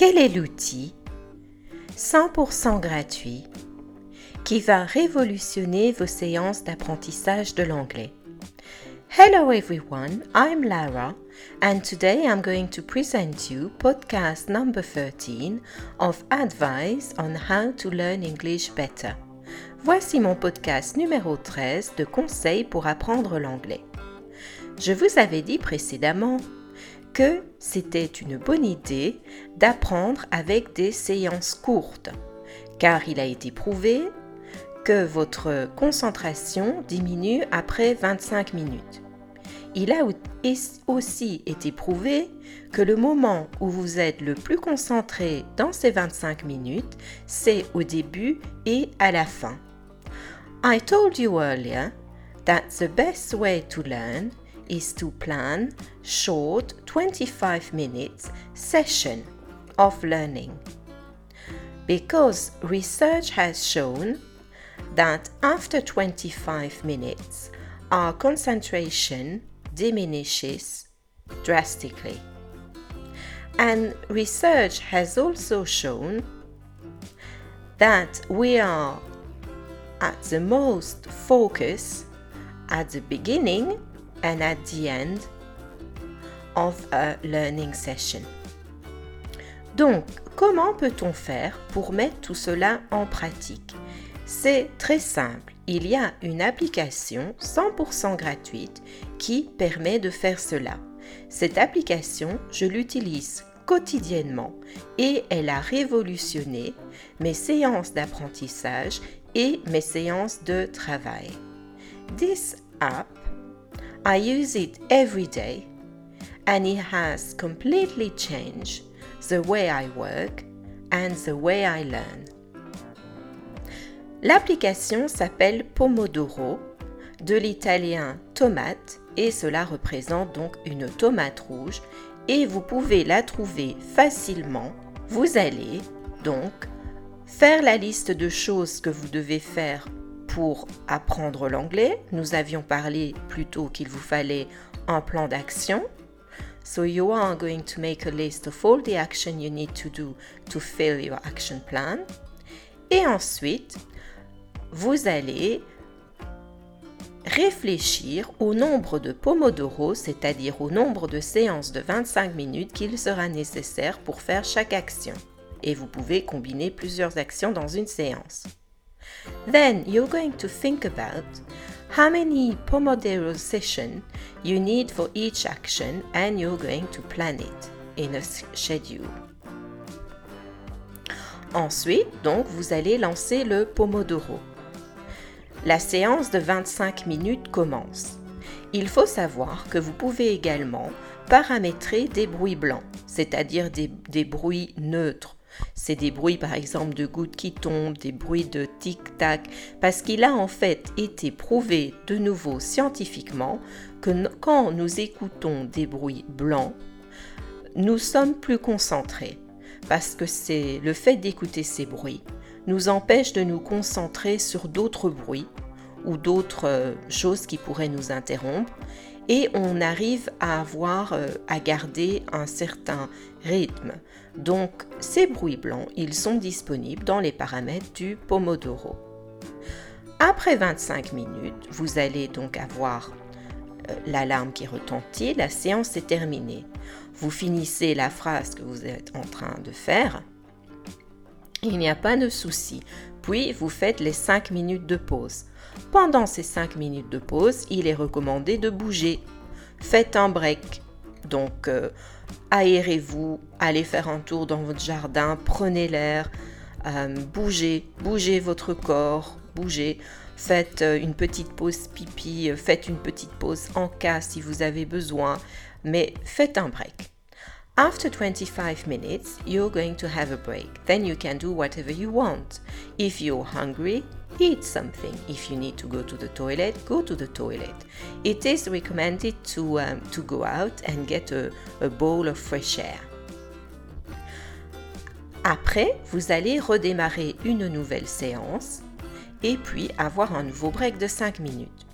Quel est l'outil 100% gratuit qui va révolutionner vos séances d'apprentissage de l'anglais? Hello everyone, I'm Lara and today I'm going to present you podcast number 13 of Advice on How to Learn English Better. Voici mon podcast numéro 13 de conseils pour apprendre l'anglais. Je vous avais dit précédemment que c'était une bonne idée d'apprendre avec des séances courtes, car il a été prouvé que votre concentration diminue après 25 minutes. Il a aussi été prouvé que le moment où vous êtes le plus concentré dans ces 25 minutes, c'est au début et à la fin. I told you earlier that the best way to learn is to plan short 25 minutes session of learning. Because research has shown that after 25 minutes, our concentration diminishes drastically. And research has also shown that we are at the most focused at the beginning and at the end of a learning session. Donc, comment peut-on faire pour mettre tout cela en pratique? C'est très simple. Il y a une application 100% gratuite qui permet de faire cela. Cette application, je l'utilise quotidiennement et elle a révolutionné mes séances d'apprentissage et mes séances de travail. This app I use it every day and it has completely changed the way I work and the way I learn. L'application s'appelle Pomodoro, de l'italien tomate, et cela représente donc une tomate rouge, et vous pouvez la trouver facilement. Vous allez donc faire la liste de choses que vous devez faire pour apprendre l'anglais. Nous avions parlé plutôt qu'il vous fallait un plan d'action. So you are going to make a list of all the action you need to do to fill your action plan. Et ensuite, vous allez réfléchir au nombre de Pomodoro, c'est-à-dire au nombre de séances de 25 minutes qu'il sera nécessaire pour faire chaque action. Et vous pouvez combiner plusieurs actions dans une séance. Then you're going to think about how many Pomodoro sessions you need for each action and you're going to plan it in a schedule. Ensuite, donc, vous allez lancer le Pomodoro. La séance de 25 minutes commence. Il faut savoir que vous pouvez également paramétrer des bruits blancs, c'est-à-dire des, des bruits neutres c'est des bruits par exemple de gouttes qui tombent, des bruits de tic-tac, parce qu'il a en fait été prouvé de nouveau scientifiquement que quand nous écoutons des bruits blancs, nous sommes plus concentrés, parce que c'est le fait d'écouter ces bruits nous empêche de nous concentrer sur d'autres bruits ou d'autres euh, choses qui pourraient nous interrompre et on arrive à avoir, euh, à garder un certain rythme. Donc ces bruits blancs, ils sont disponibles dans les paramètres du Pomodoro. Après 25 minutes, vous allez donc avoir euh, l'alarme qui retentit, la séance est terminée. Vous finissez la phrase que vous êtes en train de faire. Il n'y a pas de souci. Puis vous faites les 5 minutes de pause. Pendant ces 5 minutes de pause, il est recommandé de bouger. Faites un break. Donc, euh, aérez-vous, allez faire un tour dans votre jardin, prenez l'air, euh, bougez, bougez votre corps, bougez. Faites euh, une petite pause pipi, faites une petite pause en cas si vous avez besoin, mais faites un break. After 25 minutes, you're going to have a break. Then you can do whatever you want. If you're hungry, eat something. If you need to go to the toilet, go to the toilet. It is recommended to, um, to go out and get a, a bowl of fresh air. Après, vous allez redémarrer une nouvelle séance et puis avoir un nouveau break de 5 minutes.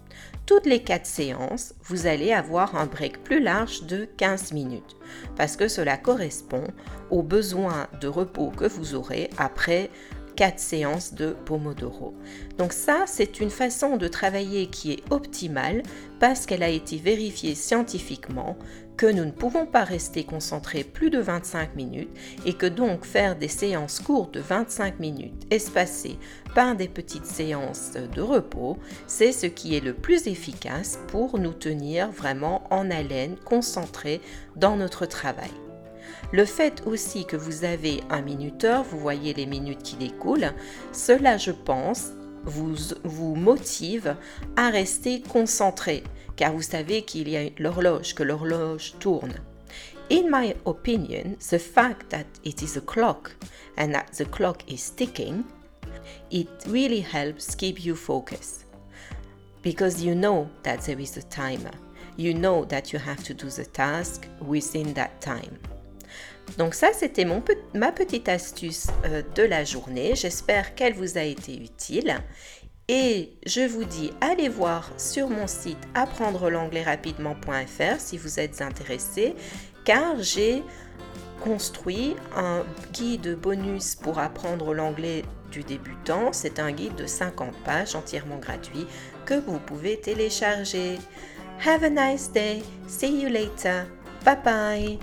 Toutes les quatre séances, vous allez avoir un break plus large de 15 minutes parce que cela correspond aux besoins de repos que vous aurez après 4 séances de Pomodoro. Donc ça, c'est une façon de travailler qui est optimale parce qu'elle a été vérifiée scientifiquement que nous ne pouvons pas rester concentrés plus de 25 minutes et que donc faire des séances courtes de 25 minutes espacées par des petites séances de repos, c'est ce qui est le plus efficace pour nous tenir vraiment en haleine, concentrés dans notre travail. Le fait aussi que vous avez un minuteur, vous voyez les minutes qui découlent, cela je pense vous, motive à rester concentré, car vous savez qu'il y a l'horloge, que l'horloge tourne. In my opinion, the fact that it is a clock and that the clock is ticking, it really helps keep you focused. Because you know that there is a timer. You know that you have to do the task within that time. Donc ça, c'était ma petite astuce euh, de la journée. J'espère qu'elle vous a été utile. Et je vous dis, allez voir sur mon site apprendre l'anglais rapidement.fr si vous êtes intéressé, car j'ai construit un guide bonus pour apprendre l'anglais du débutant. C'est un guide de 50 pages entièrement gratuit que vous pouvez télécharger. Have a nice day. See you later. Bye bye.